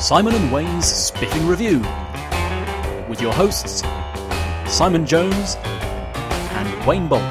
Simon and Wayne's Spiffing Review with your hosts Simon Jones and Wayne Bolt.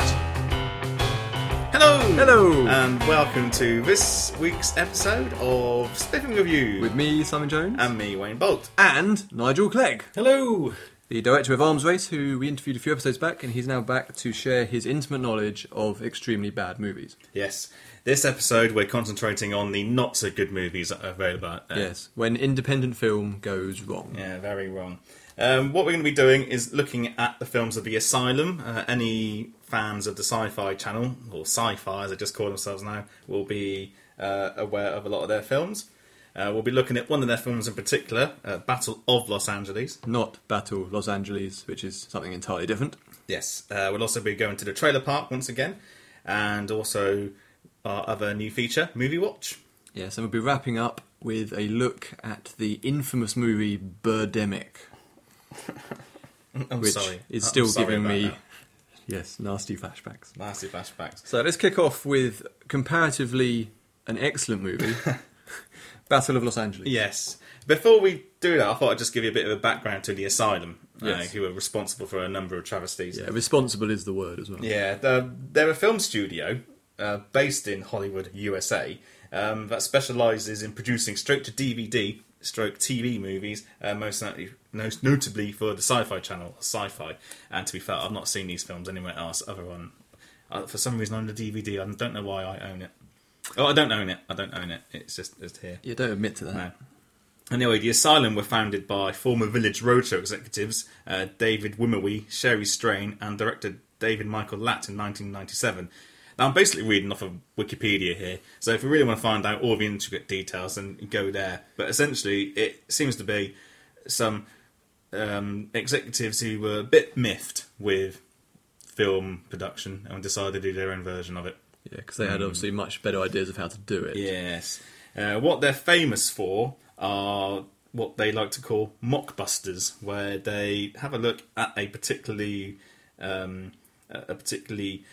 Hello! Hello! And welcome to this week's episode of Spiffing Review. With me, Simon Jones. and me, Wayne Bolt. and Nigel Clegg, Hello. The director of Arms Race, who we interviewed a few episodes back, and he's now back to share his intimate knowledge of extremely bad movies. Yes, this episode we're concentrating on the not so good movies that are available out there. Yes, when independent film goes wrong. Yeah, very wrong. Um, what we're going to be doing is looking at the films of The Asylum. Uh, any fans of the Sci Fi channel, or Sci Fi as they just call themselves now, will be uh, aware of a lot of their films. Uh, we'll be looking at one of their films in particular, uh, Battle of Los Angeles. Not Battle Los Angeles, which is something entirely different. Yes, uh, we'll also be going to the trailer park once again, and also our other new feature, Movie Watch. Yes, and we'll be wrapping up with a look at the infamous movie Birdemic, I'm which sorry, is still sorry giving me, that. yes, nasty flashbacks. nasty flashbacks. So let's kick off with comparatively an excellent movie, Battle of Los Angeles. Yes. Before we do that, I thought I'd just give you a bit of a background to the asylum, uh, who were responsible for a number of travesties. Yeah, responsible is the word as well. Yeah, they're, they're a film studio uh, based in Hollywood, USA, um, that specialises in producing straight to DVD, stroke TV movies, uh, most, notably, most notably for the Sci Fi channel, Sci Fi. And to be fair, I've not seen these films anywhere else other than. Uh, for some reason, on the DVD, I don't know why I own it. Oh, I don't own it. I don't own it. It's just it's here. You don't admit to that. No. Anyway, the asylum were founded by former Village Roadshow executives uh, David Rimawi, Sherri Strain, and director David Michael Latt in 1997. Now, I'm basically reading off of Wikipedia here, so if you really want to find out all the intricate details, then go there. But essentially, it seems to be some um, executives who were a bit miffed with film production and decided to do their own version of it. Yeah, because they had obviously much better ideas of how to do it. Yes. Uh, what they're famous for are what they like to call mockbusters, where they have a look at a particularly um, a particularly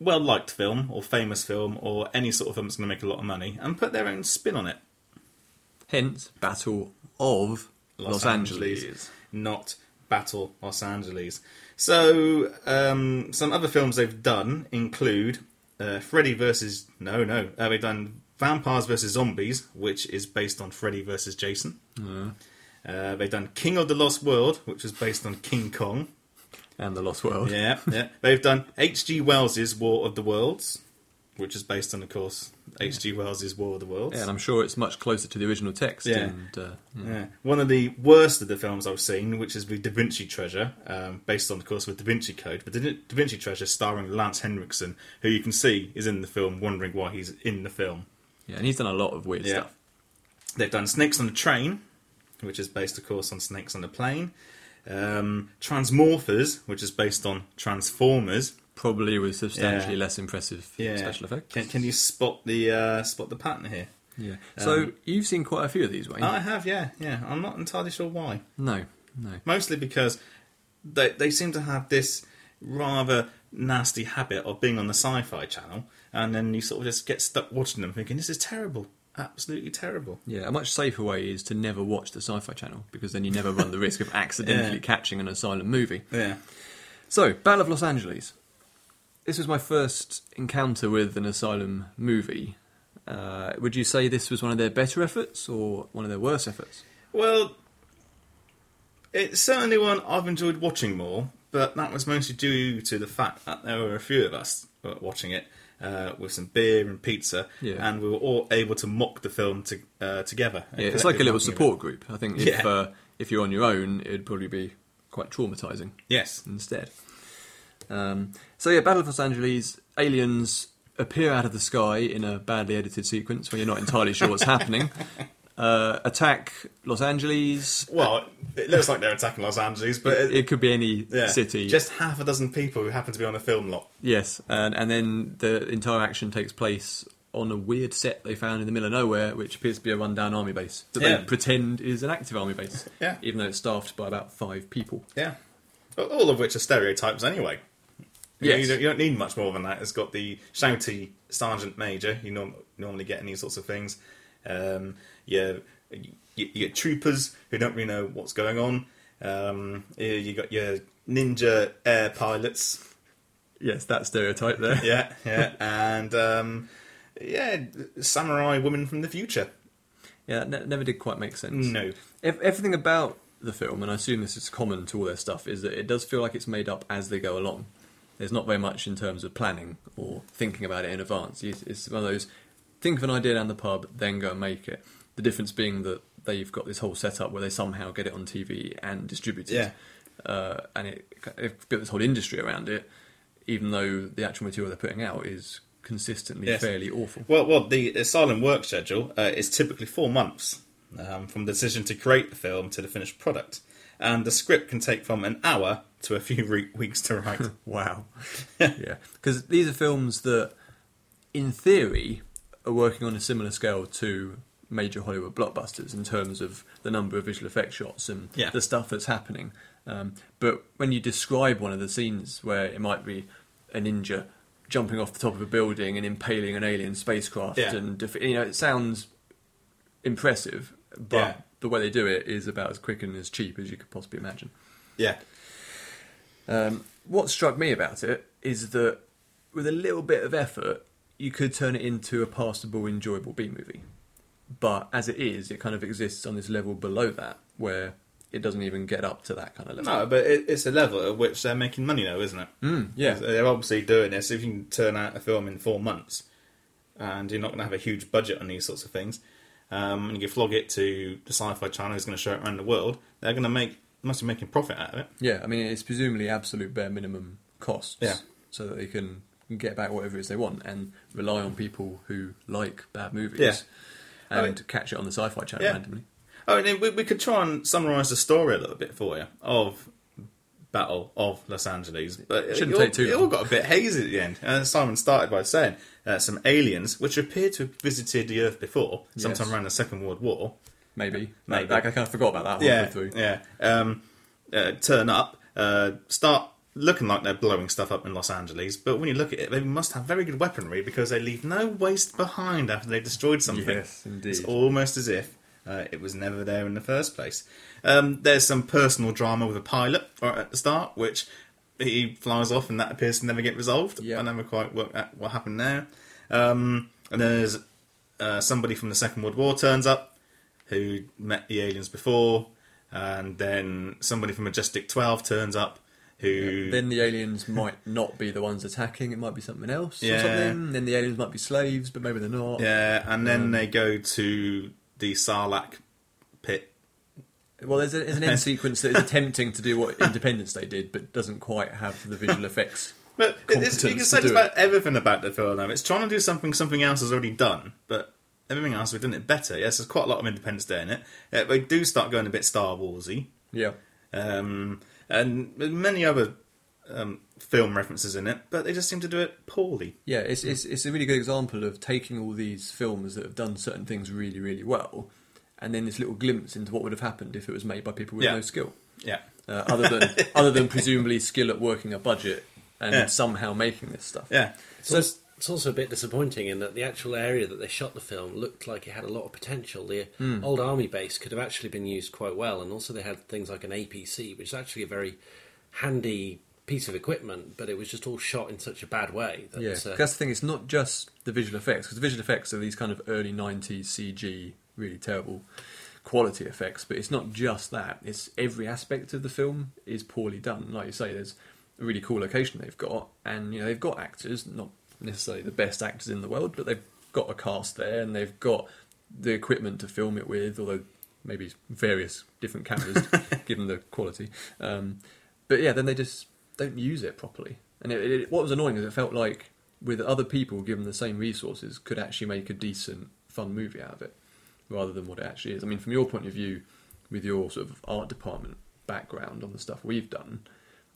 well liked film or famous film or any sort of film that's going to make a lot of money and put their own spin on it. Hence, Battle of Los, Angeles. not Battle Los Angeles. So, um, some other films they've done include uh, Freddy versus. No, no. Uh, they've done Vampires versus Zombies, which is based on Freddy versus Jason. Uh, they've done King of the Lost World, which was based on King Kong. And The Lost World. Yeah, yeah. They've done H.G. Wells's War of the Worlds, which is based on, of course, H.G. Wells's War of the Worlds. Yeah, and I'm sure it's much closer to the original text. Yeah. And, uh, Yeah. One of the worst of the films I've seen, which is the Da Vinci Treasure, um, based on, of course, with Da Vinci Code, but the Da Vinci Treasure starring Lance Henriksen, who you can see is in the film, wondering why he's in the film. yeah, and he's done a lot of weird Yeah. stuff. They've done Snakes on the Train, which is based, of course, on Snakes on the Plane. Um, Transmorphers, which is based on Transformers. Probably with substantially Yeah. less impressive Yeah. special effects. Can, can you spot the uh, spot the pattern here? Yeah. So Um, you've seen quite a few of these, Wayne? I have, yeah, yeah. I'm not entirely sure why. no, no. mostly because they they seem to have this rather nasty habit of being on the sci-fi channel, and then you sort of just get stuck watching them, thinking this is terrible, absolutely terrible. Yeah, a much safer way is to never watch the Sci-Fi Channel because then you never run the risk of accidentally Yeah. catching an asylum movie. Yeah, So, Battle of Los Angeles. This was my first encounter with an asylum movie. Uh, would you say this was one of their better efforts or one of their worst efforts? well, it's certainly one I've enjoyed watching more, but that was mostly due to the fact that there were a few of us watching it. Uh, with some beer and pizza, Yeah. and we were all able to mock the film to, uh, together. Yeah, it's like a little support group. I think if Yeah. uh, if you're on your own, it'd probably be quite traumatizing Yes, instead. Um, so yeah, Battle of Los Angeles, aliens appear out of the sky in a badly edited sequence where you're not entirely sure what's happening. Uh, attack Los Angeles. Well, it looks like they're attacking Los Angeles, but It could be any yeah, city. Just half a dozen people who happen to be on the film lot. Yes, and, and then the entire action takes place on a weird set they found in the middle of nowhere, which appears to be a rundown army base that Yeah. they pretend is an active army base. Yeah. even though it's staffed by about five people. Yeah. All of which are stereotypes anyway. You, Yes. you, don't, you don't need much more than that. It's got the shouty sergeant major you norm- normally get in these sorts of things. Um, yeah, you, you get troopers who don't really know what's going on. Um, you got your ninja air pilots. Yes, that stereotype there. Yeah, yeah, and um, yeah, samurai women from the future. Yeah, that ne- never did quite make sense. No, Ev- everything about the film, and I assume this is common to all their stuff, is that it does feel like it's made up as they go along. There's not very much in terms of planning or thinking about it in advance. It's, it's one of those think of an idea down the pub, then go and make it. The difference being that they've got this whole setup where they somehow get it on TV and distribute it, Yeah. uh, and it, they've built this whole industry around it. Even though the actual material they're putting out is consistently Yes. fairly awful. Well, well, the asylum work schedule uh, is typically four months um, from the decision to create the film to the finished product, and the script can take from an hour to a few re- weeks to write. Wow. yeah. Because these are films that, in theory, are working on a similar scale to major Hollywood blockbusters in terms of the number of visual effect shots and Yeah. the stuff that's happening. Um, but when you describe one of the scenes where it might be a ninja jumping off the top of a building and impaling an alien spacecraft, Yeah. and you know, it sounds impressive, but Yeah. The way they do it is about as quick and as cheap as you could possibly imagine. yeah, Um, what struck me about it is that with a little bit of effort, you could turn it into a passable, enjoyable B movie. But as it is, it kind of exists on this level below that, where it doesn't even get up to that kind of level. no, but it, it's a level at which they're making money, though, isn't it? Mm, yeah, They're obviously doing this. If you can turn out a film in four months, and you're not going to have a huge budget on these sorts of things, um, and you flog it to the Sci-Fi Channel, who's going to show it around the world, they're going to make must be making profit out of it. yeah. I mean, it's presumably absolute bare minimum costs, Yeah. so that they can get back whatever it is they want and rely on people who like bad movies Yeah. and I mean- catch it on the Sci-Fi Channel Yeah. randomly. Oh, and we, we could try and summarise the story a little bit for you of Battle of Los Angeles, but it, Shouldn't all, take too long. it all got a bit hazy at the end. And Simon started by saying uh, some aliens, which appeared to have visited the Earth before, sometime Yes. around the Second World War. Maybe, Maybe. Like, I kind of forgot about that yeah, through. yeah. Um, uh, turn up, uh, start looking like they're blowing stuff up in Los Angeles, but when you look at it, they must have very good weaponry because they leave no waste behind after they've destroyed something. Yes, indeed. It's almost as if uh, it was never there in the first place. Um, there's some personal drama with a pilot right at the start, which he flies off, and that appears to never get resolved. Yeah. I never quite worked out what happened there. Um, and there's uh, somebody from the Second World War turns up who met the aliens before, and then somebody from Majestic 12 turns up who. Then the aliens might not be the ones attacking; it might be something else Yeah. or something. Then the aliens might be slaves, but maybe they're not. yeah, and then they go to the Sarlacc pit. Well, there's, a, there's an end sequence that is attempting to do what Independence Day did, but doesn't quite have the visual effects. But it's, you can say do about everything about the film. Now. It's trying to do something something else has already done, but everything else we've done it better. Yes, there's quite a lot of Independence Day in it. Uh, they do start going a bit Star Warsy, Yeah, um, and many other um, film references in it, but they just seem to do it poorly. yeah. It's, it's it's a really good example of taking all these films that have done certain things really, really well, and then this little glimpse into what would have happened if it was made by people with Yeah. no skill, Yeah, uh, other than other than presumably skill at working a budget and Yeah. somehow making this stuff. yeah. It's, also, it's also a bit disappointing in that the actual area that they shot the film looked like it had a lot of potential. The Hmm. old army base could have actually been used quite well, and also they had things like an APC, which is actually a very handy piece of equipment, but it was just all shot in such a bad way. That, Yeah, uh, that's the thing. It's not just the visual effects because the visual effects are these kind of early '90s CG, really terrible quality effects. But it's not just that. It's every aspect of the film is poorly done. Like you say, there's a really cool location they've got, and you know they've got actors, not necessarily the best actors in the world, but they've got a cast there, and they've got the equipment to film it with, although maybe various different cameras, given the quality. Um, but yeah, then they just don't use it properly. And it, it, what was annoying is it felt like with other people given the same resources could actually make a decent, fun movie out of it, rather than what it actually is. I mean, from your point of view, with your sort of art department background on the stuff we've done,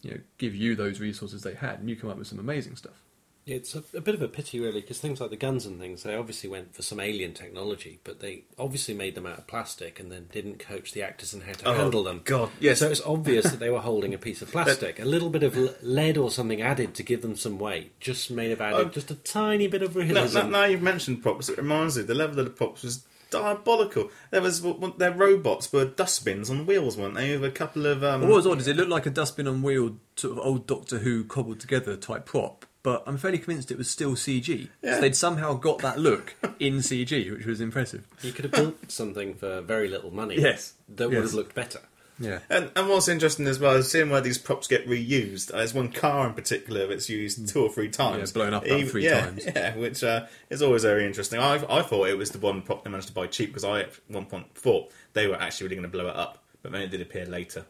you know, give you those resources they had, and you come up with some amazing stuff. It's a, a bit of a pity, really, because things like the guns and things, they obviously went for some alien technology, but they obviously made them out of plastic and then didn't coach the actors in how to Oh, handle them. God, yes. So it's obvious that they were holding a piece of plastic. a little bit of l- lead or something added to give them some weight just made have added Oh. just a tiny bit of Now, realism. now, now you've mentioned props, it reminds me the level of the props was diabolical. There was their robots were dustbins on wheels, weren't they? With a couple of um, What was odd is it looked like a dustbin on wheel, sort of old Doctor Who cobbled together type prop, but I'm fairly convinced it was still CG. Yeah. So they'd somehow got that look in CG, which was impressive. You could have built something for very little money. Yes. That would Yes. have looked better. Yeah. And, and what's interesting as well is seeing where these props get reused. Uh, There's one car in particular that's used two or three times. Yeah, blown up about three yeah, times. Yeah, which uh, is always very interesting. I, I thought it was the one prop they managed to buy cheap because I at one point thought they were actually really going to blow it up, but then it did appear later.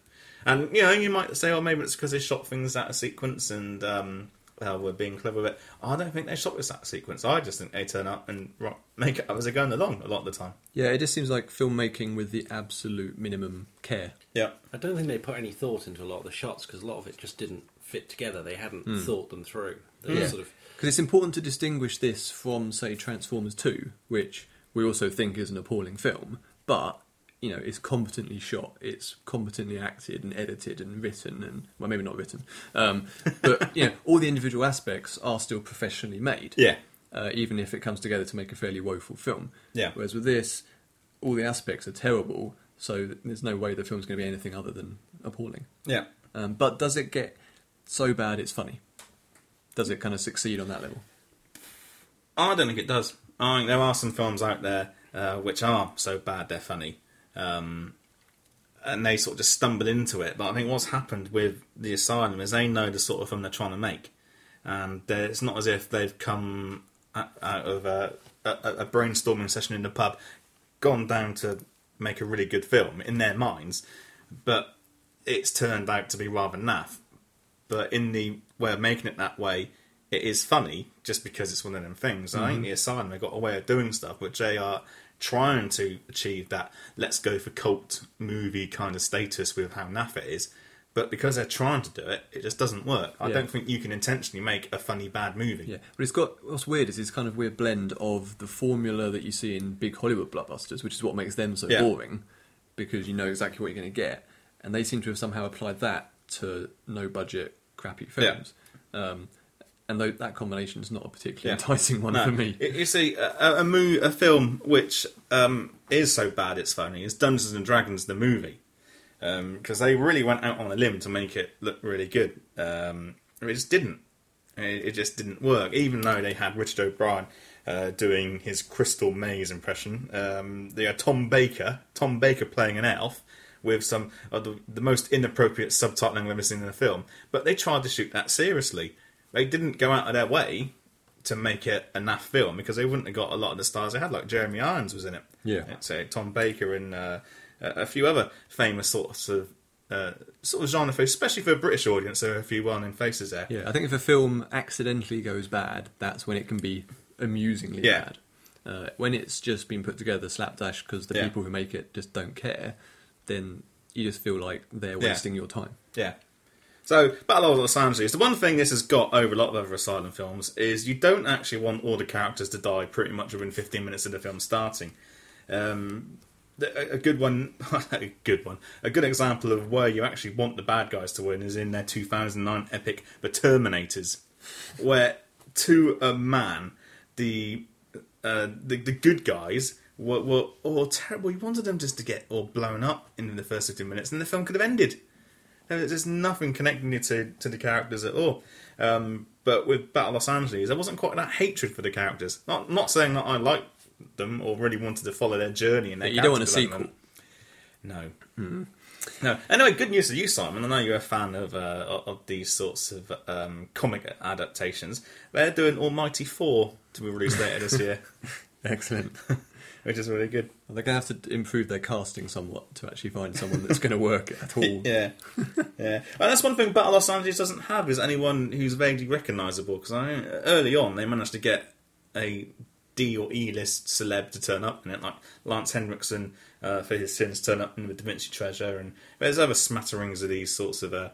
And you know, you might say, oh, maybe it's because they shot things out of sequence and um, uh, were being clever with it. I don't think they shot this out of sequence. I just think they turn up and ro- make it up as they're going along a lot of the time. Yeah, it just seems like filmmaking with the absolute minimum care. Yeah. I don't think they put any thought into a lot of the shots because a lot of it just didn't fit together. They hadn't Hmm. thought them through. They Yeah. sort of Because it's important to distinguish this from, say, Transformers 2, which we also think is an appalling film, but, you know, it's competently shot, it's competently acted and edited and written, and, well, maybe not written, um, but, you know, all the individual aspects are still professionally made. Yeah. Uh, even if it comes together to make a fairly woeful film. Yeah. Whereas with this, all the aspects are terrible, so there's no way the film's going to be anything other than appalling. Yeah. Um, but does it get so bad it's funny? Does it kind of succeed on that level? I don't think it does. I think there are some films out there uh, which are so bad they're funny, um, and they sort of just stumble into it. But I think what's happened with the Asylum is they know the sort of film they're trying to make, and it's not as if they've come out of a, a, a brainstorming session in the pub, gone down to make a really good film in their minds, but it's turned out to be rather naff but in the way of making it that way, it is funny just because it's one of them things. And I think the Asylum they got a way of doing stuff which they are trying to achieve that let's go for cult movie kind of status with how naff it is. But because they're trying to do it, it just doesn't work. I Yeah. don't think you can intentionally make a funny bad movie. Yeah, but it's got what's weird is this kind of weird blend of the formula that you see in big Hollywood blockbusters, which is what makes them so Yeah. boring, because you know exactly what you're going to get, and they seem to have somehow applied that to no budget crappy films. Um, and tho- that combination is not a particularly Yeah. enticing one No, for me. You see, a, a, a, mo- a film which um, is so bad it's funny is Dungeons and Dragons the movie. Because they really went out on a limb to make it look really good. Um, it just didn't. It, it just didn't work. Even though they had Richard O'Brien uh, doing his Crystal Maze impression, um, they had Tom Baker, Tom Baker playing an elf with some of the, the most inappropriate subtitling I've ever seen in a film. But they tried to shoot that seriously. They didn't go out of their way to make it a naff film because they wouldn't have got a lot of the stars they had. Like Jeremy Irons was in it. Yeah. So Tom Baker and uh, a few other famous sorts of uh, sort of genre films, especially for a British audience. There are a few well-known faces there. Yeah, I think if a film accidentally goes bad, that's when it can be amusingly Yeah. bad. Uh, when it's just been put together slapdash because the Yeah. people who make it just don't care, then you just feel like they're Yeah. wasting your time. Yeah. So, Battle of Los Angeles. The one thing this has got over a lot of other Asylum films is you don't actually want all the characters to die pretty much within 15 minutes of the film starting. Um, a good one, a good one, a good example of where you actually want the bad guys to win is in their 2009 epic, The Terminators, where to a man, the uh, the, the good guys were, were all terrible. You wanted them just to get all blown up in the first 15 minutes, and the film could have ended. There's nothing connecting you to, to the characters at all. Um, but with Battle of Los Angeles, there wasn't quite that hatred for the characters. Not not saying that I liked them or really wanted to follow their journey and their But you don't want a sequel. No. No. Anyway, good news for you, Simon. I know you're a fan of uh, of these sorts of um, comic adaptations. They're doing Almighty Thor to be released later this year, Excellent. which is really good. Well, they're going to have to improve their casting somewhat to actually find someone that's going to work at all. Yeah, yeah. And that's one thing Battle Los Angeles doesn't have is anyone who's vaguely recognisable. Because I early on they managed to get a D or E list celeb to turn up in it, like Lance Henriksen uh, for his sins turn up in the Da Vinci Treasure, and there's other smatterings of these sorts of uh,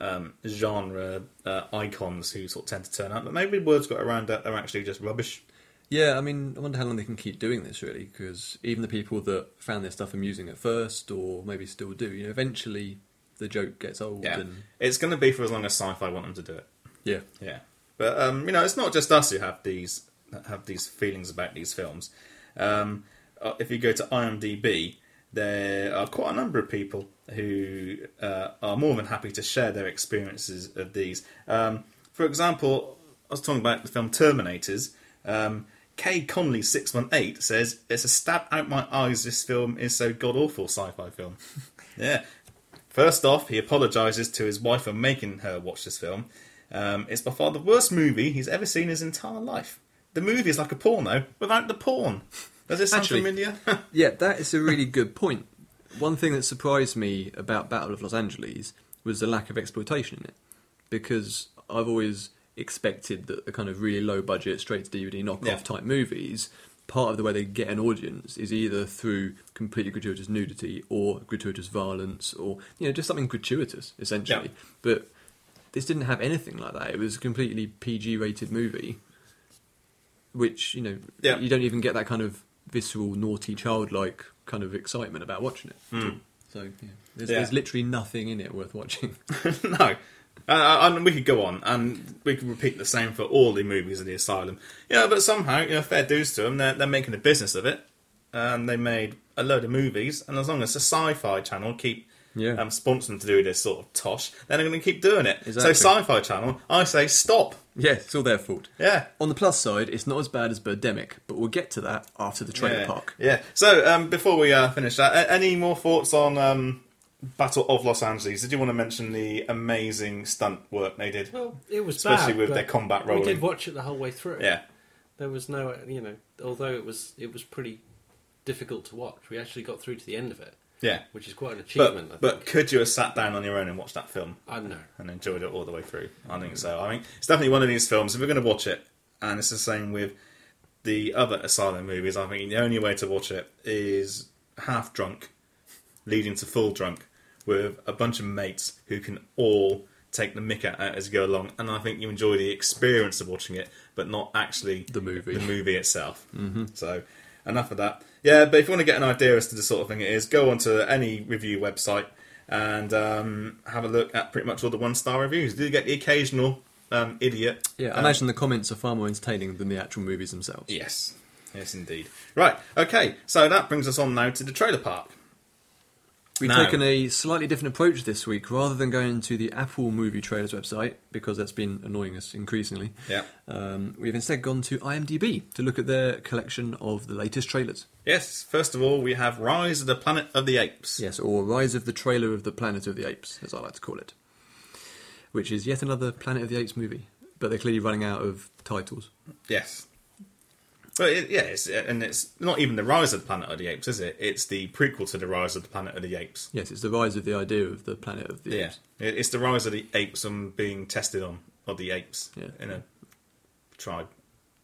um, genre uh, icons who sort of tend to turn up. But maybe word's got around that they're actually just rubbish. Yeah, I mean, I wonder how long they can keep doing this, really, because even the people that found their stuff amusing at first, or maybe still do, you know, eventually the joke gets old. Yeah, And it's going to be for as long as sci-fi want them to do it. yeah, Yeah, but um, you know, it's not just us who have these have these feelings about these films. Um, uh, if you go to IMDb, there are quite a number of people who uh, are more than happy to share their experiences of these. Um, for example, I was talking about the film Terminators. Um, K Conley six one eight says it's a stab out my eyes. This film is so god awful sci-fi film. yeah. First off, he apologises to his wife for making her watch this film. Um, it's by far the worst movie he's ever seen in his entire life. The movie is like a porno without the porn. Does this sound Actually- familiar? Yeah, that is a really good point. One thing that surprised me about Battle of Los Angeles was the lack of exploitation in it, because I've always expected that the kind of really low budget, straight to DVD knockoff Yeah. type movies, part of the way they get an audience is either through completely gratuitous nudity or gratuitous violence, or you know just something gratuitous essentially. Yeah. But this didn't have anything like that. It was a completely PG rated movie, which you know Yeah. you don't even get that kind of visceral, naughty, childlike kind of excitement about watching it. Hmm. So yeah. There's. Yeah. there's literally nothing in it worth watching. no. Uh, and we could go on, and we could repeat the same for all the movies of the Asylum. Yeah, but somehow, you know, fair dues to them, they're, they're making a business of it, and they made a load of movies. And as long as the Sci-Fi Channel keep Yeah. um, sponsoring them to do this sort of tosh, then they're going to keep doing it. Exactly. So, Sci-Fi Channel, I say stop. yeah, it's all their fault. Yeah. On the plus side, it's not as bad as Birdemic, but we'll get to that after the trailer yeah. park. Yeah. So, um, before we uh, finish that, any more thoughts on um, Battle of Los Angeles? Did you want to mention the amazing stunt work they did? Well, it was Especially bad, with their combat We rolling. did watch it the whole way through. Yeah. There was no, you know, although it was it was pretty difficult to watch. We actually got through to the end of it, Yeah. which is quite an achievement. But, but could you have sat down on your own and watched that film I, don't know. and enjoyed it all the way through? I think so. I mean, it's definitely one of these films. If we're going to watch it, and it's the same with the other Asylum movies, I think the only way to watch it is half drunk, leading to full drunk, with a bunch of mates who can all take the mick out as you go along. And I think you enjoy the experience of watching it, but not actually The movie. The movie itself. Mm-hmm. So enough of that. Yeah, but if you want to get an idea as to the sort of thing it is, go onto any review website and um, have a look at pretty much all the one star reviews. Do you get the occasional um, idiot? Yeah, I um, imagine the comments are far more entertaining than the actual movies themselves. Yes, yes, indeed. Right, okay, so that brings us on now to the trailer park. We've Now- taken a slightly different approach this week. Rather than going to the Apple Movie Trailers website, because that's been annoying us increasingly, Yeah. um, we've instead gone to IMDb to look at their collection of the latest trailers. Yes, first of all, we have Rise of the Planet of the Apes. Yes, or Rise of the Trailer of the Planet of the Apes, as I like to call it. Which is yet another Planet of the Apes movie, but they're clearly running out of titles. Yes. But it, yeah, it's, and it's not even the Rise of the Planet of the Apes, is it? It's the prequel to the Rise of the Planet of the Apes. Yes, it's the rise of the idea of the Planet of the Yeah, Apes. It- it's the rise of the apes and being tested on of the apes Yeah. in a tribe.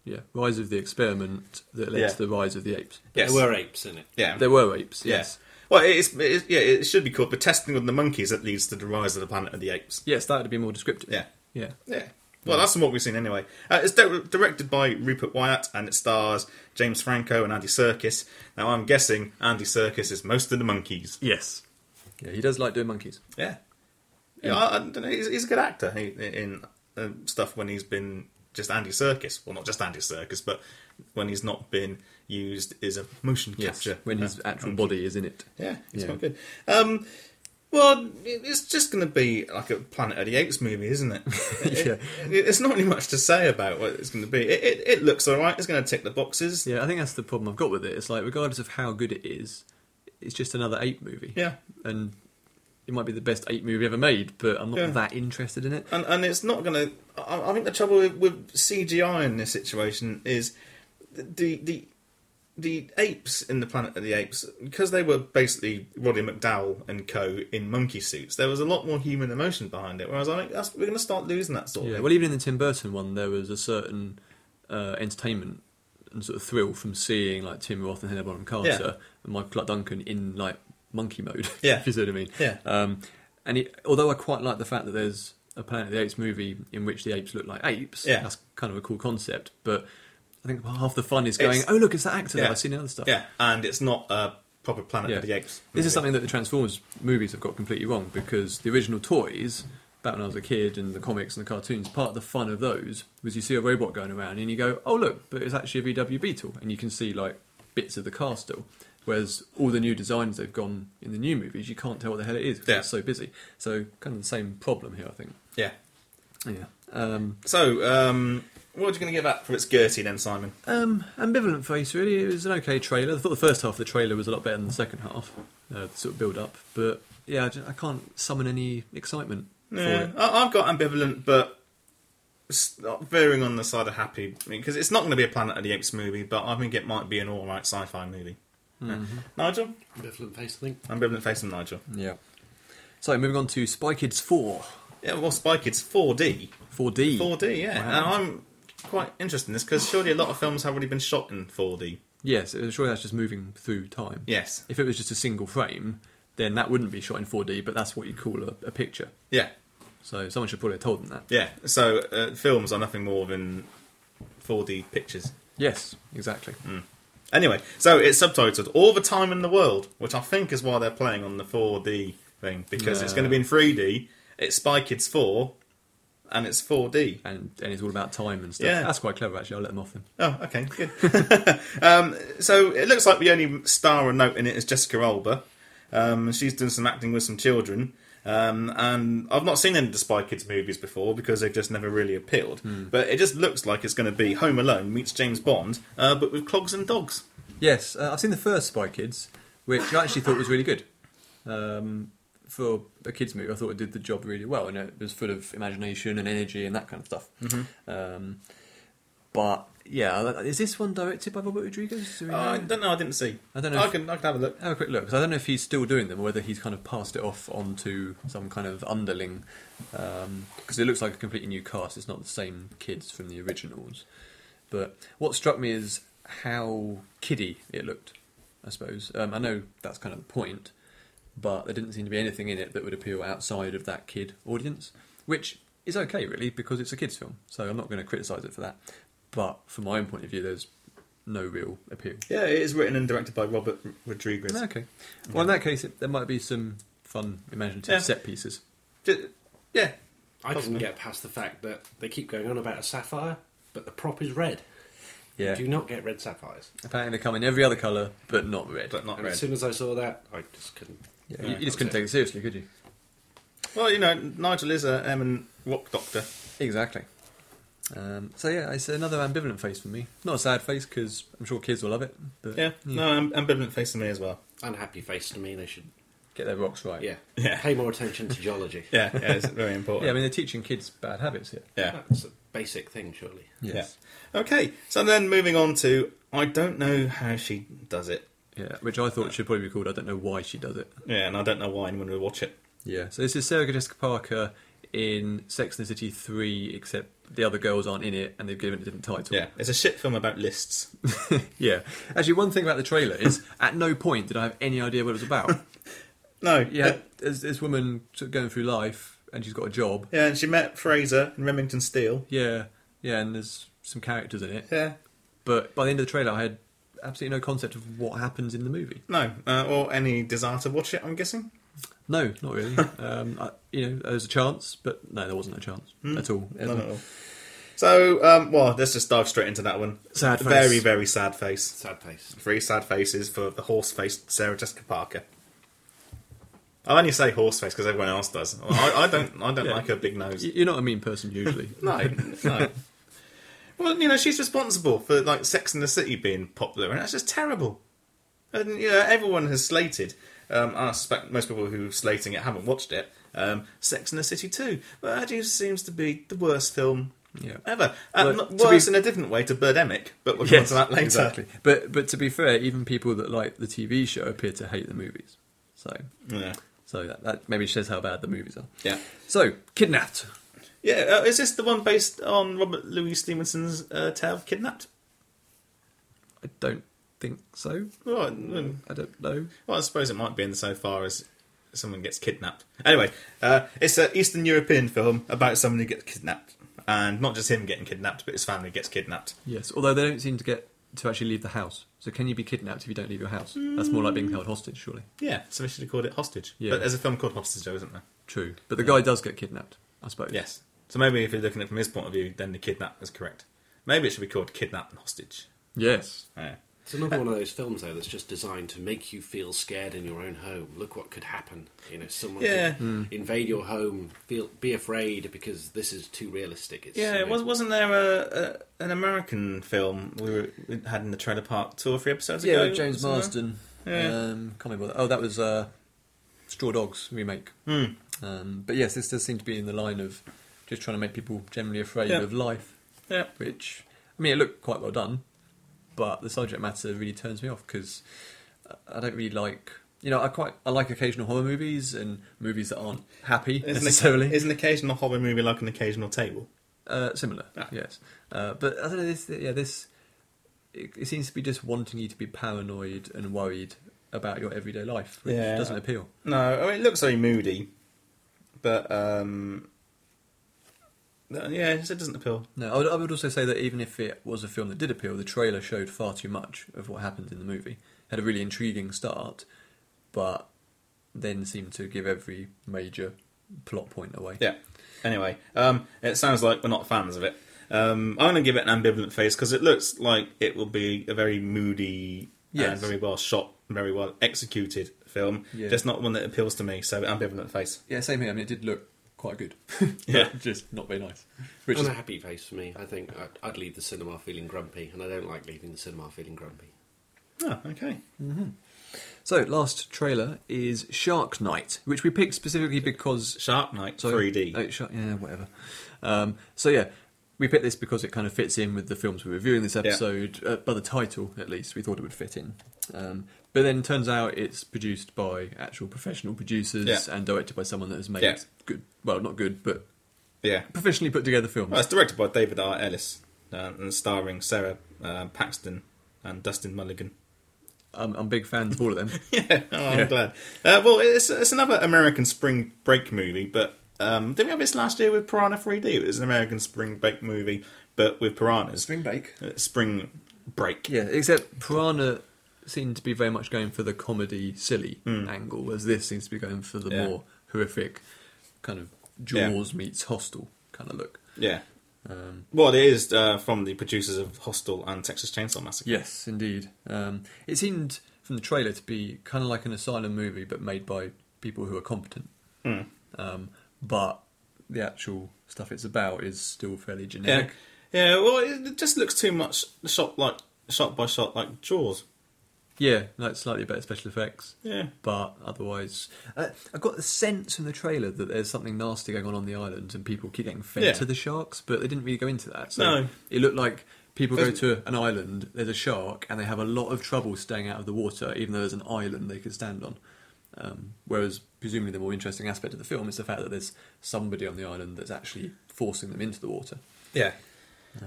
Yeah, rise of the experiment that led Yeah. to the rise of the apes. Yes. There were apes in it. Yeah, There were apes, yeah. yes. Well, it's, it's yeah, it should be called the testing of the monkeys that leads to the rise of the Planet of the Apes. Yes, that would be more descriptive. Yeah, Yeah. yeah. Well, that's what we've seen anyway. Uh, it's di- directed by Rupert Wyatt and it stars James Franco and Andy Serkis. Now, I'm guessing Andy Serkis is most of the monkeys. Yes. Yeah, he does like doing monkeys. Yeah, yeah. I, I don't know. He's, he's a good actor he, in uh, stuff when he's been just Andy Serkis. Well, not just Andy Serkis, but when he's not been used as a motion Yes, capture. when his uh, actual monkey. body is in it. Yeah, it's Yeah. quite good. Um, well, it's just going to be like a Planet of the Apes movie, isn't it? Yeah. It- it's not really much to say about what it's going to be. It, it, it looks all right. It's going to tick the boxes. Yeah, I think that's the problem I've got with it. It's like, regardless of how good it is, it's just another ape movie. Yeah. And it might be the best ape movie ever made, but I'm not Yeah. that interested in it. and and it's not going to. I I think the trouble with, with CGI in this situation is the the the apes in the Planet of the Apes because they were basically Roddy McDowall and co in monkey suits. There was a lot more human emotion behind it. Whereas I think that's, we're going to start losing that sort of thing. Yeah, of. well, even in the Tim Burton one, there was a certain uh, entertainment and sort of thrill from seeing like Tim Roth and Helena Bonham Carter Yeah. and Michael Clarke Duncan in like monkey mode. Yeah. if you see what I mean. Yeah. Um, and it, although I quite like the fact that there's a Planet of the Apes movie in which the apes look like apes, Yeah. that's kind of a cool concept. But I think half the fun is going, It's- oh look, it's that actor Yeah. that I've seen in other stuff. yeah, and it's not a proper Planet Yeah. of the Apes. This movie. is something that the Transformers movies have got completely wrong because the original toys, back when I was a kid, and the comics and the cartoons, part of the fun of those was you see a robot going around and you go, oh look, but it's actually a VW Beetle, and you can see like bits of the cast still. Whereas all the new designs they've gone in the new movies, you can't tell what the hell it is. 'cause Yeah. It's so busy. So kind of the same problem here, I think. Yeah. Yeah. Um, So, um, what are you going to give that for its Gertie then, Simon? um, ambivalent face, really. It was an okay trailer. I thought the first half of the trailer was a lot better than the second half, uh, sort of build up. But yeah, I, ju- I can't summon any excitement for Yeah, it. I- I've got ambivalent, but s- veering on the side of happy because it's not going to be a Planet of the Apes movie, but I think it might be an all right sci-fi movie. Yeah. Nigel, Ambivalent face, I think. ambivalent face and Nigel. Yeah. So moving on to Spy Kids 4. Yeah, well, Spy Kids 4D, 4D. 4D, yeah, Wow. and I'm quite interesting this because surely a lot of films have already been shot in 4D. Yes, I'm that's just moving through time. Yes, If it was just a single frame, then that wouldn't be shot in 4D, but that's what you call a, a picture. yeah, So someone should probably have told them that. yeah. So uh, films are nothing more than 4D pictures. Yes, exactly. Anyway, so it's subtitled "All the Time in the World," which I think is why they're playing on the 4D thing because it's Yeah. going to be in 3D. It's Spy Kids 4, and it's 4D. And, and it's all about time and stuff. Yeah. That's quite clever, actually. I'll let them off then. Oh, okay, good. um, so it looks like the only star and note in it is Jessica Alba. Um, she's done some acting with some children. Um, and I've not seen any of the Spy Kids movies before because they've just never really appealed. But it just looks like it's going to be Home Alone meets James Bond, uh, but with clogs and dogs. Yes, uh, I've seen the first Spy Kids, which I actually thought was really good. Um, for a kids movie, I thought it did the job really well, and it was full of imagination and energy and that kind of stuff. Um, but yeah, is this one directed by Robert Rodriguez? Do Oh, I don't know. I didn't see. I don't know I if- can. I can have a look. Have a quick look, I don't know if he's still doing them or whether he's kind of passed it off onto some kind of underling. Because it looks like a completely new cast. It's not the same kids from the originals. But what struck me is how kiddie it looked. I suppose um, I know that's kind of the point, but there didn't seem to be anything in it that would appeal outside of that kid audience, which is okay really because it's a kids film. So I'm not going to criticise it for that. But from my own point of view, there's no real appeal. Yeah, it is written and directed by Robert Rodriguez. Okay. Well, in that case, it, there might be some fun, imaginative Yeah. set pieces. Ju- yeah, I Possibly. couldn't get past the fact that they keep going on about a sapphire, but the prop is red. Yeah. You Do not get red sapphires. Apparently, they come in every other colour, but not red. but not And red. as soon as I saw that, I just couldn't. Yeah, Yeah, you, you just couldn't was take it seriously, could you? Well, you know, Nigel is a eminent rock doctor. Exactly. Um, so yeah, it's another ambivalent face for me. Not a sad face because I'm sure kids will love it. But Yeah, no, I'm ambivalent face to me as well. Unhappy face to me. They should, get their rocks right. yeah, Yeah. pay more attention to geology. Yeah, yeah, it's very important. Yeah, I mean they're teaching kids bad habits here. yeah. That's a basic thing, surely. Yes. Okay, so then moving on to I don't know how she does it. Yeah, which I thought should probably be called. I don't know why she does it. Yeah, and I don't know why anyone would watch it. Yeah. So this is Sarah Jessica Parker in Sex and the City three, except the other girls aren't in it, and they've given it a different title. Yeah, it's a shit film about lists. Yeah. Actually, one thing about the trailer is at no point did I have any idea what it was about. No, Yeah, there's this woman sort of going through life and she's got a job. yeah, and she met Fraser in Remington Steele. Yeah, yeah, and there's some characters in it. Yeah, But by the end of the trailer, I had absolutely no concept of what happens in the movie. no, uh, or any desire to watch it. I'm guessing. No, not really. um, I, you know, there's a chance, but no, there wasn't a chance at all. None at all. So, um, well, let's just dive straight into that one. Sad face. Very, very sad face. Sad face. Three sad faces for the horse-faced Sarah Jessica Parker. I only say horse face because everyone else does. I, I don't. I don't Yeah. like her big nose. You're not a mean person usually. No, no. Well, you know, she's responsible for like Sex in the City being popular, and that's just terrible. And you know, everyone has slated. Um, I suspect most people who are slating it haven't watched it. Um, Sex in the City too, but that just seems to be the worst film Yeah. ever. Uh, Well, not- worse be- in a different way to Birdemic, but we'll come on to that later. exactly. But but to be fair, even people that like the TV show appear to hate the movies. So Yeah, so that, that maybe says how bad the movies are. yeah, So kidnapped. Yeah. Uh, is this the one based on Robert Louis Stevenson's uh, tale of Kidnapped? I don't think so. Well, mm, I don't know. Well, I suppose it might be in so far as someone gets kidnapped. Anyway, uh, it's an Eastern European film about someone who gets kidnapped. And not just him getting kidnapped, but his family gets kidnapped. Yes, although they don't seem to get to actually leave the house. So can you be kidnapped if you don't leave your house? That's more like being held hostage, surely. Yeah, so we should have called it Hostage. Yeah. But there's a film called Hostage, though, isn't there? True, but the guy does get kidnapped, I suppose. Yes. So maybe if you're looking at it from his point of view, then the kidnap is correct. Maybe it should be called Kidnap and Hostage. Yes. Yeah. It's another one of those films, though, that's just designed to make you feel scared in your own home. Look what could happen. You know, someone Yeah. could invade your home, feel be afraid because this is too realistic. It's, Yeah, you know, was, wasn't there a, a, an American film we, were, we had in the trailer park two or three episodes Yeah, ago? with James? Marsden. Yeah. Um, can't remember. Oh, that was uh, Straw Dogs remake. Hmm. Um, but yes, this does seem to be in the line of just trying to make people generally afraid Yeah. of life. Yeah. Which, I mean, it looked quite well done, but the subject matter really turns me off because I don't really like. You know, I quite I like occasional horror movies and movies that aren't happy Is an, necessarily. is an occasional horror movie like an occasional table? Uh, similar, Ah. yes. Uh, but I don't know. This, yeah, this it, it seems to be just wanting you to be paranoid and worried about your everyday life, which Yeah. doesn't appeal. No, I mean, it looks very moody, but um, yeah, it doesn't appeal. No, I would, I would also say that even if it was a film that did appeal, the trailer showed far too much of what happened in the movie. Had a really intriguing start, but then seemed to give every major plot point away. Yeah. Anyway, um, it sounds like we're not fans of it. Um, I'm going to give it an ambivalent face because it looks like it will be a very moody and very well shot, very well executed film. Yeah. Just not one that appeals to me. So ambivalent face. Yeah, same here. I mean, it did look quite good. Yeah. Just not very nice. Which And is a happy face for me. I think I'd, I'd leave the cinema feeling grumpy, and I don't like leaving the cinema feeling grumpy. Oh, okay. So, last trailer is Shark Night, which we picked specifically because. Shark Night So- 3D. Oh, Shark, yeah, whatever. Um, so, yeah, we picked this because it kind of fits in with the films we're reviewing this episode. Uh, by the title, at least, we thought it would fit in. Um, but then turns out it's produced by actual professional producers Yeah. and directed by someone that has made Yeah. good, well, not good, but yeah. professionally put together films. Well, it's directed by David R. Ellis uh, and starring Sara uh, Paxton and Dustin Milligan. I'm, I'm big fans of all of them. yeah, oh, I'm Yeah. glad. Uh, well, it's, it's another American spring break movie, but um, didn't we have this last year with Piranha 3D? It was an American spring break movie, but with piranhas. Bake. Uh, spring break. Yeah, except Piranha seemed to be very much going for the comedy, silly Hmm. angle, whereas this seems to be going for the Yeah. more horrific kind of Yeah. Jaws meets Hostel kind of look. Yeah. Um, Well, it is uh, from the producers of Hostel and Texas Chainsaw Massacre. yes, indeed. Um, it seemed from the trailer to be kind of like an asylum movie, but made by people who are competent. Hmm. Um, but the actual stuff it's about is still fairly Yeah. generic. Yeah, well, it just looks too much shot like shot by shot like Jaws. Yeah, like slightly better special effects. Yeah. But otherwise, uh, I got the sense from the trailer that there's something nasty going on on the island and people keep getting fed Yeah. to the sharks, but they didn't really go into that. So No. it looked like people go to an island, there's a shark, and they have a lot of trouble staying out of the water, even though there's an island they could stand on. Um, whereas, presumably, the more interesting aspect of the film is the fact that there's somebody on the island that's actually forcing them into the water. Yeah.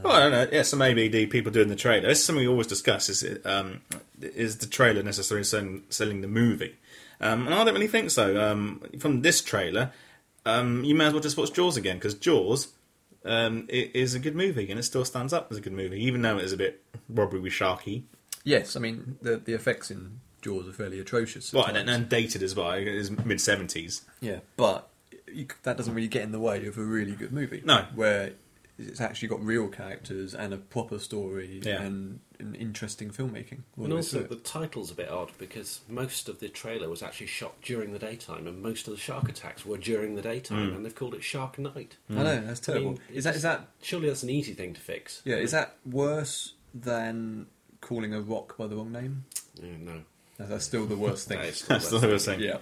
Well, I don't know. Yeah, some ABD the people doing the trailer. This is something we always discuss. Is it, um, is the trailer necessarily selling, selling the movie? Um, and I don't really think so. Um, from this trailer, um, you may as well just watch Jaws again because Jaws um, is a good movie and it still stands up as a good movie, even though it is a bit robbery with sharky. Yes, I mean, the, the effects in Jaws are fairly atrocious. Well, and, and dated as well. It is mid seventies. Yeah, but you, that doesn't really get in the way of a really good movie. No. where it's actually got real characters and a proper story Yeah. and an interesting filmmaking. And also, the title's a bit odd because most of the trailer was actually shot during the daytime, and most of the shark attacks were during the daytime, and they've called it Shark Night. I know that's I terrible. mean, is that is that Surely that's an easy thing to fix. yeah? Is that worse than calling a rock by the wrong name? Yeah, no. No, That's still the worst thing. That is That's what I was saying. yeah,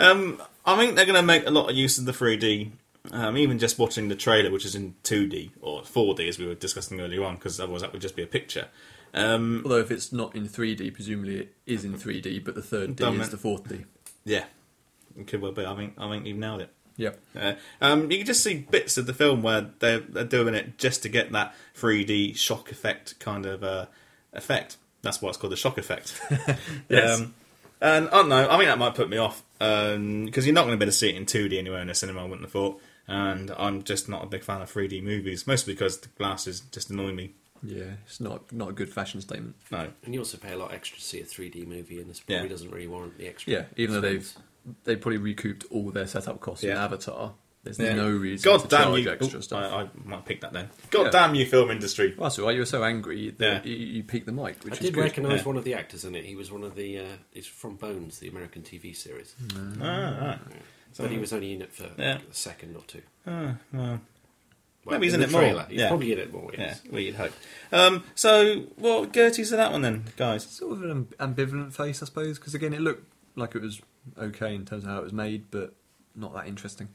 Um, I think they're going to make a lot of use of the 3D. Um, even just watching the trailer, which is in 2D or 4D, as we were discussing earlier on, because otherwise that would just be a picture. Um, although if it's not in 3D, presumably it is in 3D, but the third D is the fourth D. yeah, it could well be. I think I think you've nailed it. Yep. Uh, um, you can just see bits of the film where they're, they're doing it just to get that 3D shock effect kind of uh, effect. That's why it's called the shock effect. Yes. Um, and I don't know. I think that might put me off because you're not going to be able to see it in 2D anywhere in a cinema. I wouldn't have thought. And I'm just not a big fan of 3D movies, mostly because the glasses just annoy me. Yeah, it's not not a good fashion statement. No. And you also pay a lot extra to see a 3D movie, and this probably Yeah. doesn't really warrant the extra. Yeah, even though they've they probably recouped all their setup costs in Avatar. There's Yeah. no reason God to damn charge you! extra Oh, stuff. I, I might pick that then. God Yeah. damn you, film industry! Well, that's all right. You were so angry that Yeah. you, you peaked the mic, which I did recognise yeah. one of the actors in it. He was one of the. Uh, he's from Bones, the American TV series. Ah, right. But he was only in it for Yeah. a second or two. Ah, well, Well, Maybe he's in the it more, trailer. He's yeah. probably in it more. yeah, Yes. well, you'd hope. Um, so, what Gertie's to that one then, guys? Sort of an amb- ambivalent face, I suppose, because again, it looked like it was okay in terms of how it was made, but not that interesting.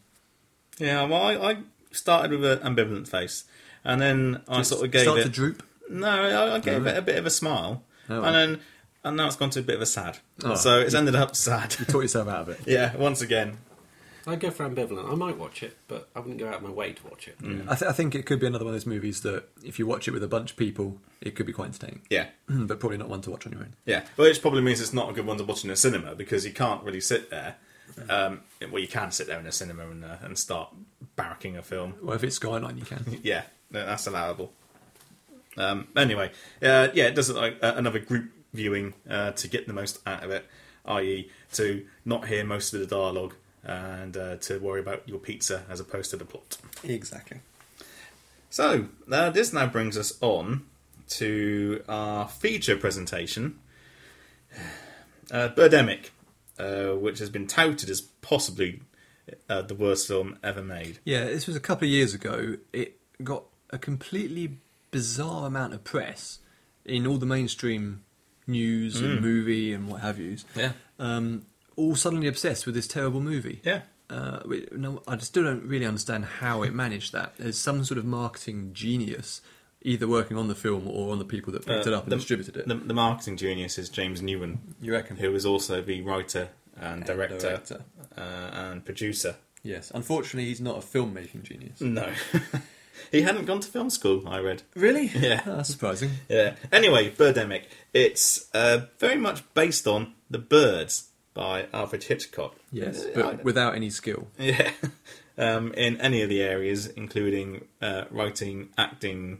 Yeah, well, I, I started with an ambivalent face, and then I sort of gave Start it. to droop. No, I, I gave No. it a bit of a smile, Oh. and then and now it's gone to a bit of a sad. Oh. So it's ended up sad. You taught yourself out of it. yeah, once again. I'd go for ambivalent. I might watch it, but I wouldn't go out of my way to watch it. I, th- I think it could be another one of those movies that if you watch it with a bunch of people, it could be quite entertaining, Yeah, but probably not one to watch on your own. yeah. Well, which probably means it's not a good one to watch in a cinema because you can't really sit there. Um, well, you can sit there in a cinema and, uh, and start barracking a film. Well, if it's Skyline, you can. Yeah, that's allowable. Um, anyway, uh, yeah, it does look like uh, another group viewing uh, to get the most out of it, i.e., to not hear most of the dialogue and uh, to worry about your pizza as opposed to the plot. exactly. So, uh, this now brings us on to our feature presentation uh, Birdemic, uh, which has been touted as possibly uh, the worst film ever made. Yeah, this was a couple of years ago. It got a completely bizarre amount of press in all the mainstream news and movie and what have yous. Yeah. Um, all suddenly obsessed with this terrible movie. Yeah. Uh, we, no, I still don't really understand how it managed that. There's some sort of marketing genius, either working on the film or on the people that picked Uh, it up and the- distributed it. The, the marketing genius is James Nguyen. you reckon? who is also the writer and director, director. Uh, and producer. Yes. Unfortunately, he's not a filmmaking genius. No. he hadn't gone to film school, I read. Really? Yeah. Oh, that's surprising. Yeah. Anyway, Birdemic. It's uh, very much based on The Birds by Alfred Hitchcock. Yes, Uh, but I- without any skill. Yeah. Um, in any of the areas, including uh, writing, acting,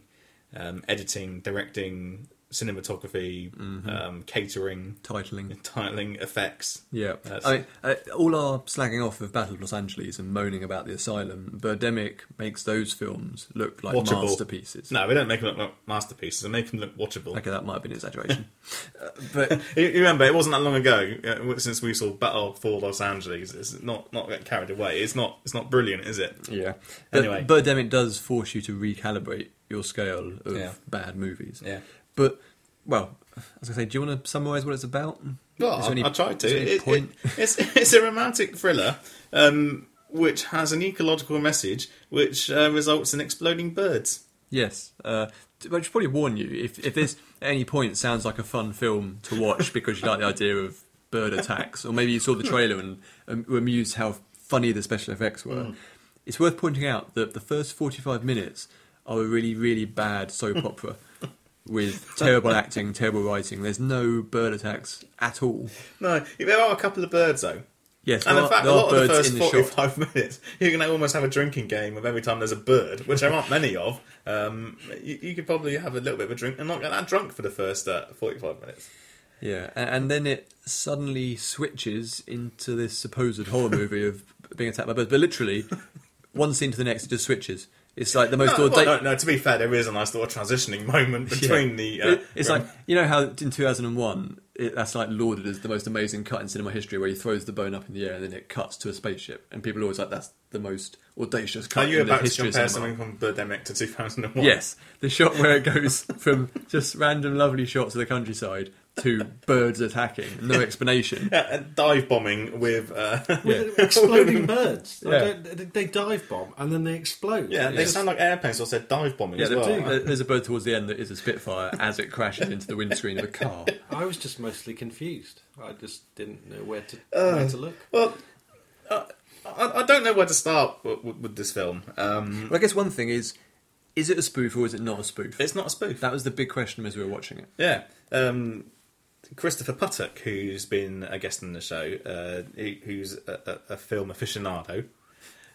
um, editing, directing, cinematography, um, catering, Titling. titling, effects. Yeah, That's- I mean, uh, all our slagging off of Battle of Los Angeles and moaning about the asylum, Birdemic makes those films look like Watchable. masterpieces. No, we don't make them look like masterpieces. We make them look watchable. Okay, that might have been an exaggeration, uh, but You you remember, it wasn't that long ago uh, since we saw Battle for Los Angeles. It's not not get carried away. It's not it's not brilliant, is it? yeah. Anyway. but Birdemic does force you to recalibrate your scale of Yeah. bad movies. Yeah. But well, as I say, do you want to summarise what it's about? Well, I, any- I tried to. is there any It- it- it's it's a romantic thriller um, which has an ecological message which uh, results in exploding birds. Yes, uh, but I should probably warn you if if this at any point sounds like a fun film to watch because you like the idea of bird attacks, or maybe you saw the trailer and were amused how funny the special effects were. It's worth pointing out that the first forty-five minutes are a really really bad soap opera with terrible acting, terrible writing. There's no bird attacks at all. No, there are a couple of birds though. Yes, And in are, fact, a lot of the birds first in the shot. forty-five minutes, you can almost have a drinking game of every time there's a bird, which there aren't many of. Um, you, you could probably have a little bit of a drink and not get that drunk for the first uh, forty-five minutes. Yeah, a- and then it suddenly switches into this supposed horror movie of being attacked by birds. But literally, one scene to the next, it just switches. It's like the most No, well, audacious. no, no, to be fair, there is a nice little transitioning moment between the. Uh, It- it's like you know how in 2001 that's like lauded as the most amazing cut in cinema history, where he throws the bone up in the air and then it cuts to a spaceship, and people are always like that's the most audacious cut Are you in about to history of compare something from Birdemic to 2001? Yes, the shot where it goes from just random lovely shots of the countryside to birds attacking, no explanation. Yeah, and dive bombing with. Uh, With exploding birds. Yeah. I they- they dive bomb and then they explode. yeah, they It's sound like airplanes, so I said dive bombing Yeah, as well. there- there's a bird towards the end that is a Spitfire as it crashes into the windscreen of a car. I was just mostly confused. I just didn't know where to Uh, where to look. Well, uh, I, I don't know where to start with, with, with this film. Um, Well, I guess one thing is, is it a spoof or is it not a spoof? it's not a spoof. That was the big question as we were watching it. Yeah. Um, Christopher Puttock, who's been a guest on the show, uh, he- who's a, a, a film aficionado,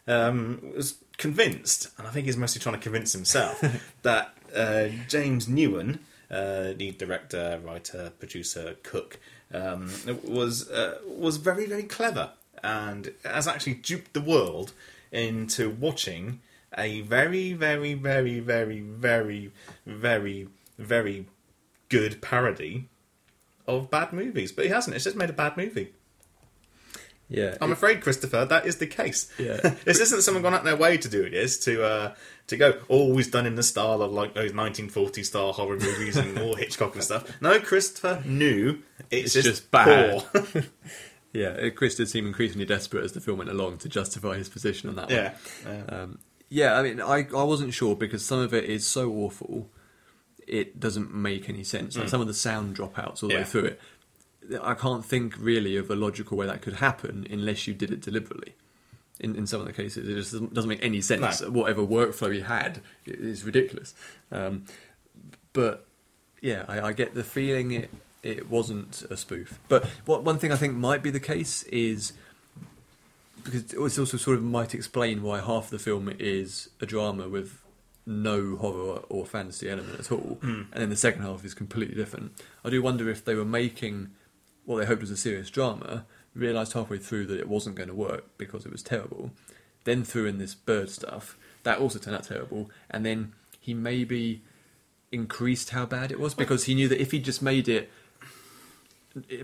um, was convinced, and I think he's mostly trying to convince himself, that uh, James Nguyen, uh, the director, writer, producer, cook, um, was uh, was very very clever and has actually duped the world into watching a very, very, very, very, very, very, very good parody of bad movies. But he hasn't. It's just made a bad movie. Yeah, I'm afraid, Christopher, that is the case. Yeah. this isn't someone gone out their way to do it. Is to uh, to go always done in the style of like those 1940 style horror movies and all Hitchcock and stuff. No, Christopher knew it's, It's just, just bad. yeah. Chris did seem increasingly desperate as the film went along to justify his position on that one. yeah, yeah. Um, yeah, I mean, I, I wasn't sure because some of it is so awful, it doesn't make any sense. Like some of the sound dropouts all the Mm. Yeah. way through it. I can't think really of a logical way that could happen unless you did it deliberately. In, in some of the cases, it just doesn't, doesn't make any sense. No. Whatever workflow he had is ridiculous. Um, but yeah, I, I get the feeling it it wasn't a spoof. But what one thing I think might be the case is because it also sort of might explain why half the film is a drama with no horror or fantasy element at all, hmm. and then the second half is completely different. I do wonder if they were making what they hoped was a serious drama, realised halfway through that it wasn't going to work because it was terrible, then threw in this bird stuff that also turned out terrible, and then he maybe increased how bad it was because he knew that if he just made it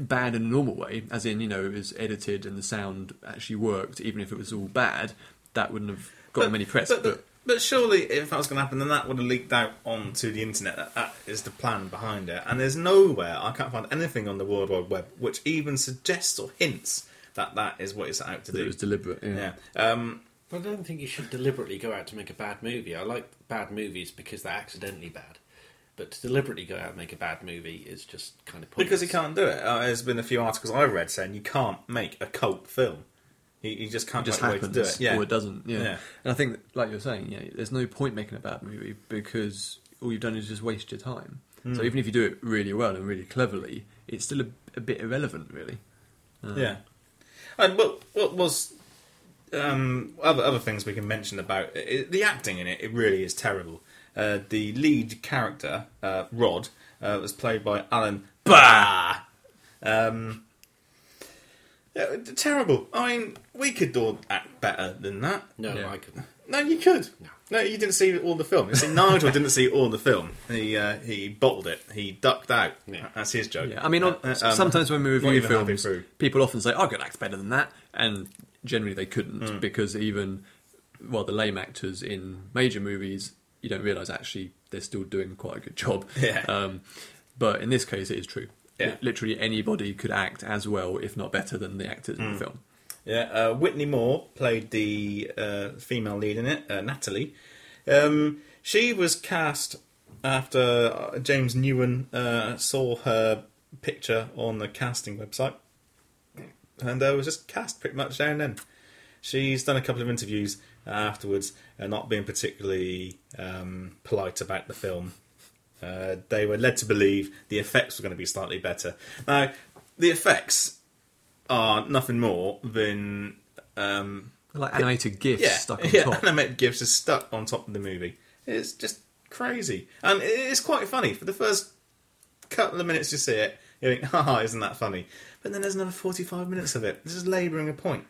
bad in a normal way, as in you know it was edited and the sound actually worked, even if it was all bad, that wouldn't have got him any press. But, But, but, but surely, if that was going to happen, then that would have leaked out onto the internet. That, that is the plan behind it. And there's nowhere I can't find anything on the World Wide Web which even suggests or hints that that is what it's out to that do. it was deliberate. Yeah. yeah. Um, But I don't think you should deliberately go out to make a bad movie. I like bad movies because they're accidentally bad. But to deliberately go out and make a bad movie is just kind of pointless. because he can't do it. Uh, there's been a few articles I've read saying you can't make a cult film. You, you just can't It just find a way happens, to do it. Yeah. or it doesn't. Yeah. Yeah. and I think, like you're saying, yeah, there's no point making a bad movie because all you've done is just waste your time. Hmm. So even if you do it really well and really cleverly, it's still a, a bit irrelevant, really. Uh, Yeah. And what what was um, other other things we can mention about it, it- the acting in it? It really is terrible. Uh, the lead character, uh, Rod, uh, was played by Alan Bagh. Um, yeah, terrible. I mean, we could all act better than that. No, Yeah. I couldn't. No, you could. No, you didn't see all the film. You see, Nigel didn't see all the film. He uh, he bottled it. He ducked out. Yeah. That's his joke. Yeah, I mean, on, Uh, um, sometimes when we review films, people often say, "I could act better than that," and generally they couldn't Hmm. because even well, the lame actors in major movies, you don't realise actually they're still doing quite a good job. Yeah. Um, but in this case, it is true. Yeah. Literally anybody could act as well, if not better, than the actors Hmm. in the film. Yeah, uh, Whitney Moore played the uh, female lead in it, uh, Natalie. Um, she was cast after uh, James Nguyen uh, saw her picture on the casting website, and uh, was just cast pretty much there and then. She's done a couple of interviews afterwards, uh, not being particularly um, polite about the film. Uh, they were led to believe the effects were going to be slightly better. Now, the effects are nothing more than um, Like animated gifs yeah, stuck on yeah, top. animated gifs is stuck on top of the movie. It's just crazy, and it's quite funny. For the first couple of minutes you see it, you think, "Haha, isn't that funny?" But then there's another forty-five minutes of it. This is labouring a point.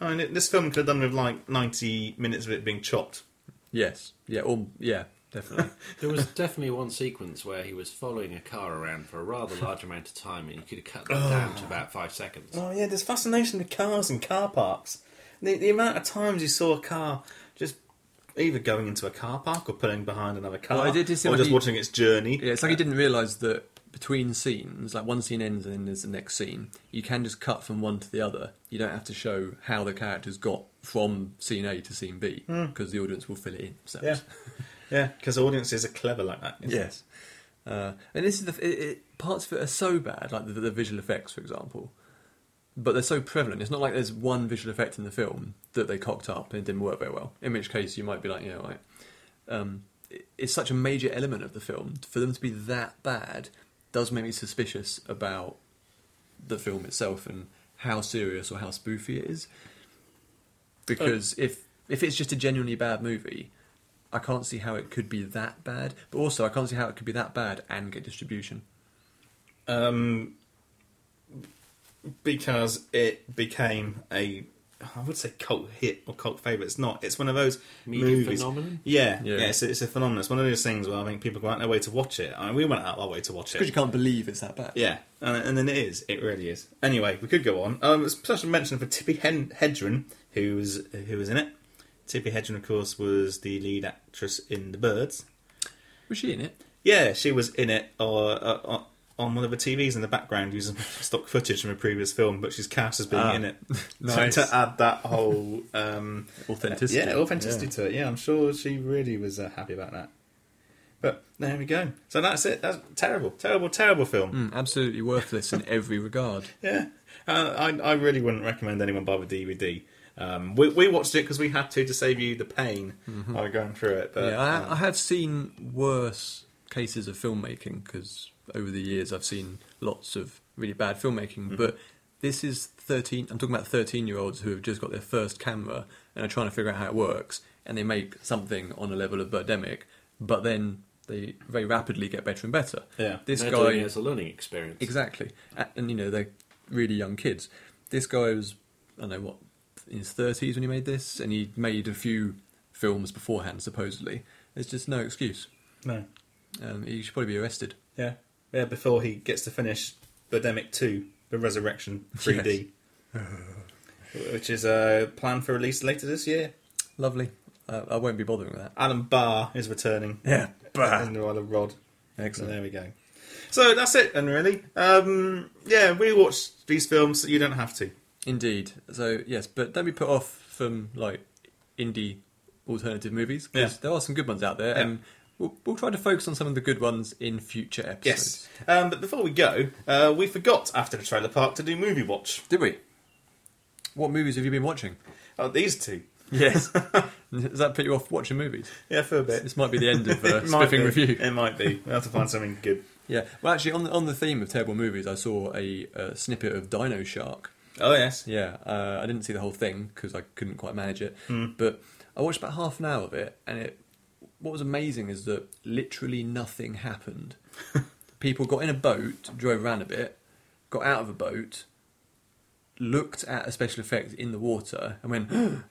I mean, it- this film could have done with like ninety minutes of it being chopped. Yes. Yeah. Or, yeah. Definitely. There was definitely one sequence where he was following a car around for a rather large amount of time, and you could have cut that down to oh. about five seconds. Oh yeah, there's fascination with cars and car parks. The, the amount of times you saw a car just either going into a car park or pulling behind another car, Well, I did- did see or like just he- watching its journey. Yeah, it's like he didn't realise that between scenes, like one scene ends and then there's the next scene, you can just cut from one to the other. You don't have to show how the characters got from scene A to scene B hmm. because the audience will fill it in themselves. Yeah, yeah, because audiences are clever like that. Yes. Uh, and this is the it, it, parts of it are so bad, like the, the visual effects, for example, but they're so prevalent. It's not like there's one visual effect in the film that they cocked up and it didn't work very well. In which case, you might be like, you know, like, um, it- it's such a major element of the film for them to be that bad does make me suspicious about the film itself and how serious or how spoofy it is. Because if if it's just a genuinely bad movie, I can't see how it could be that bad. But also, I can't see how it could be that bad and get distribution. Um, because it became a I would say cult hit or cult favourite. It's not. It's one of those Media movies. phenomenon? Yeah, Yeah. yeah. it's, a, it's a phenomenon. It's one of those things where I think people go out their way to watch it. I mean, we went out our way to watch it Because you can't believe it's that bad. Yeah, and, and then it is. It really is. Anyway, we could go on. Um, special mention for Tippi Hen- Hedren, who was who was in it. Tippi Hedren, of course, was the lead actress in The Birds. Was she in it? Yeah, she was in it or uh, uh, on one of the TVs in the background using stock footage from a previous film, but she's cast as being Ah, in it nice. to, to add that whole um, Authenticity. yeah, authenticity Yeah. to it. Yeah, I'm sure she really was uh, happy about that. But there we go. So that's it. That's terrible, terrible, terrible film. Mm, absolutely worthless in every regard. Yeah, uh, I I really wouldn't recommend anyone buy the DVD. Um, we we watched it because we had to to save you the pain of going through it. But yeah, I, uh, I have seen worse cases of filmmaking because over the years I've seen lots of really bad filmmaking. Mm-hmm. But this is thirteen. I'm talking about thirteen-year-olds who have just got their first camera and are trying to figure out how it works, and they make something on a level of Birdemic, but then they very rapidly get better and better. Yeah. this They're guy doing it as a learning experience. Exactly, A- and you know they're really young kids. This guy was, I don't know what, in his thirties when he made this, and he made a few films beforehand. Supposedly, there's just no excuse. no. Um, he should probably be arrested. Yeah, yeah. Before he gets to finish Birdemic Two, The Resurrection 3D, which is uh, planned for release later this year. Lovely. Uh, I won't be bothering with that. Alan Bagh is returning. Yeah, in the role of Rod. So Excellent. there we go. So that's it, and really, um, yeah, we watch these films. So you don't have to. Indeed. So yes, but don't be put off from like indie alternative movies because Yeah. there are some good ones out there, Yeah. and we'll, we'll try to focus on some of the good ones in future Yes. episodes. Um, but before we go, uh, we forgot after the trailer park to do movie watch. Did we? What movies have you been watching? Oh, these two. Yes. Does that put you off watching movies? Yeah, for a bit. This might be the end of uh, Spiffing. Review. It might be. We'll have to find something good. Yeah. Well, actually, on the, on the theme of terrible movies, I saw a, uh snippet of Dino Shark. Oh yes. Yeah. Uh, I didn't see the whole thing because I couldn't quite manage it. Hmm. But I watched about half an hour of it, and it. What was amazing is that literally nothing happened. People got in a boat, drove around a bit, got out of a boat, looked at a special effect in the water, and went, and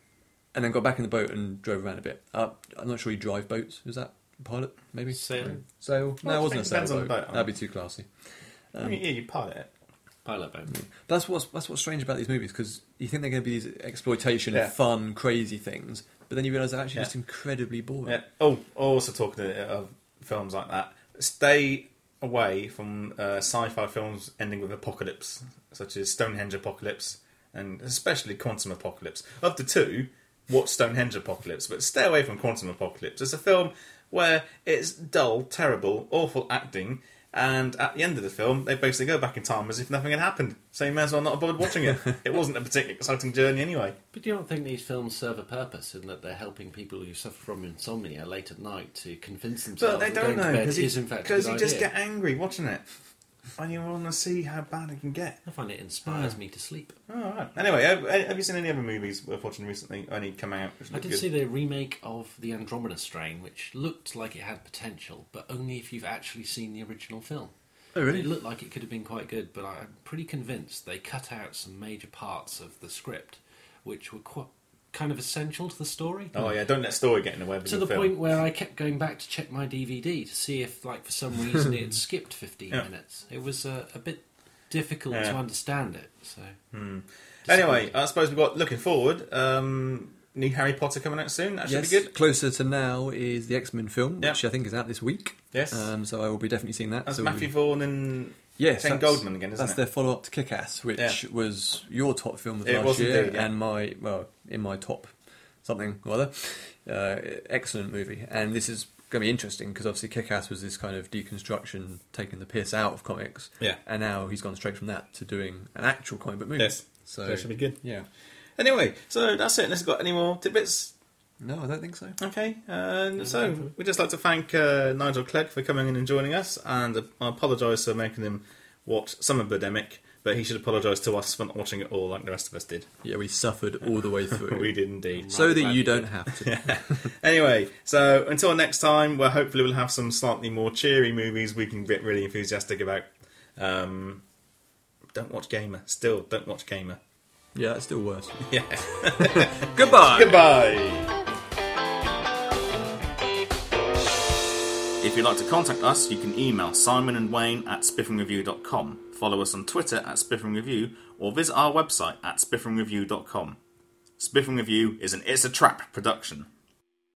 then got back in the boat and drove around a bit. Uh, I'm not sure you drive boats. Is that pilot? Maybe Sail. Sail. No, Well, it wasn't a it depends on the sailboat. boat. That'd be too classy. I mean, yeah, you pilot it. Pilot boat. That's what's that's what's strange about these movies because you think they're going to be these exploitation, Yeah. fun, crazy things, but then you realise they're actually Yeah. just incredibly boring. Yeah. Oh, also talking to, of films like that, stay away from uh, sci-fi films ending with apocalypse, such as Stonehenge Apocalypse and especially Quantum Apocalypse. Of the two, watch Stonehenge Apocalypse, but stay away from Quantum Apocalypse. It's a film where it's dull, terrible, awful acting. And at the end of the film, they basically go back in time as if nothing had happened. So you may as well not have bothered watching it. it wasn't a particularly exciting journey anyway. But do you not think these films serve a purpose in that they're helping people who suffer from insomnia late at night to convince themselves But they don't going to know bed because you, is in fact a 'cause good you just get angry watching it, and you want to see how bad it can get. I find it inspires ah. me to sleep. All right. Anyway, have, have you seen any other movies worth watching recently? Only come out. I did good? see the remake of the Andromeda Strain, which looked like it had potential, but only if you've actually seen the original film. Oh, really? It looked like it could have been quite good, but I'm pretty convinced they cut out some major parts of the script, which were quite kind of essential to the story. Oh yeah, don't let story get in the way of to the film. point where I kept going back to check my DVD to see if, like, for some reason it had skipped 15 Yeah. minutes. It was uh, a bit difficult to understand it. So Anyway, I suppose we've got looking forward. Um, new Harry Potter coming out soon. That should yes, be good. closer to now is the X Men film, Yeah. which I think is out this week. Yes. Um, so I will be definitely seeing that. That's so Matthew we- Vaughn and Yes, Ken that's- Goldman again, isn't That's it? their follow up to Kick Ass, which Yeah. was your top film of It last was year, indeed, yeah. and my well in my top something or other. Uh, excellent movie, and this is going to be interesting because obviously Kick Ass was this kind of deconstruction, taking the piss out of comics. Yeah. and now he's gone straight from that to doing an actual comic book movie. Yes. so So it should be good. Yeah, Anyway, so that's it. Unless you've got any more tidbits. No, I don't think so. Okay, and so we'd just like to thank uh, Nigel Clegg for coming in and joining us, and uh, I apologise for making him watch some of Birdemic, but he should apologise to us for not watching it all like the rest of us did. Yeah, we suffered all the way through. we did indeed. So Right, that glad you you don't have to. Anyway, so until next time, where hopefully we'll have some slightly more cheery movies we can get really enthusiastic about. Um, don't watch Gamer. Still, don't watch Gamer. Yeah, that's still worse. Yeah. Goodbye. Goodbye. If you'd like to contact us, you can email Simon and Wayne at spiffingreview.com, follow us on Twitter at spiffingreview, or visit our website at spiffingreview.com. Spiffing Review is an It's a Trap production.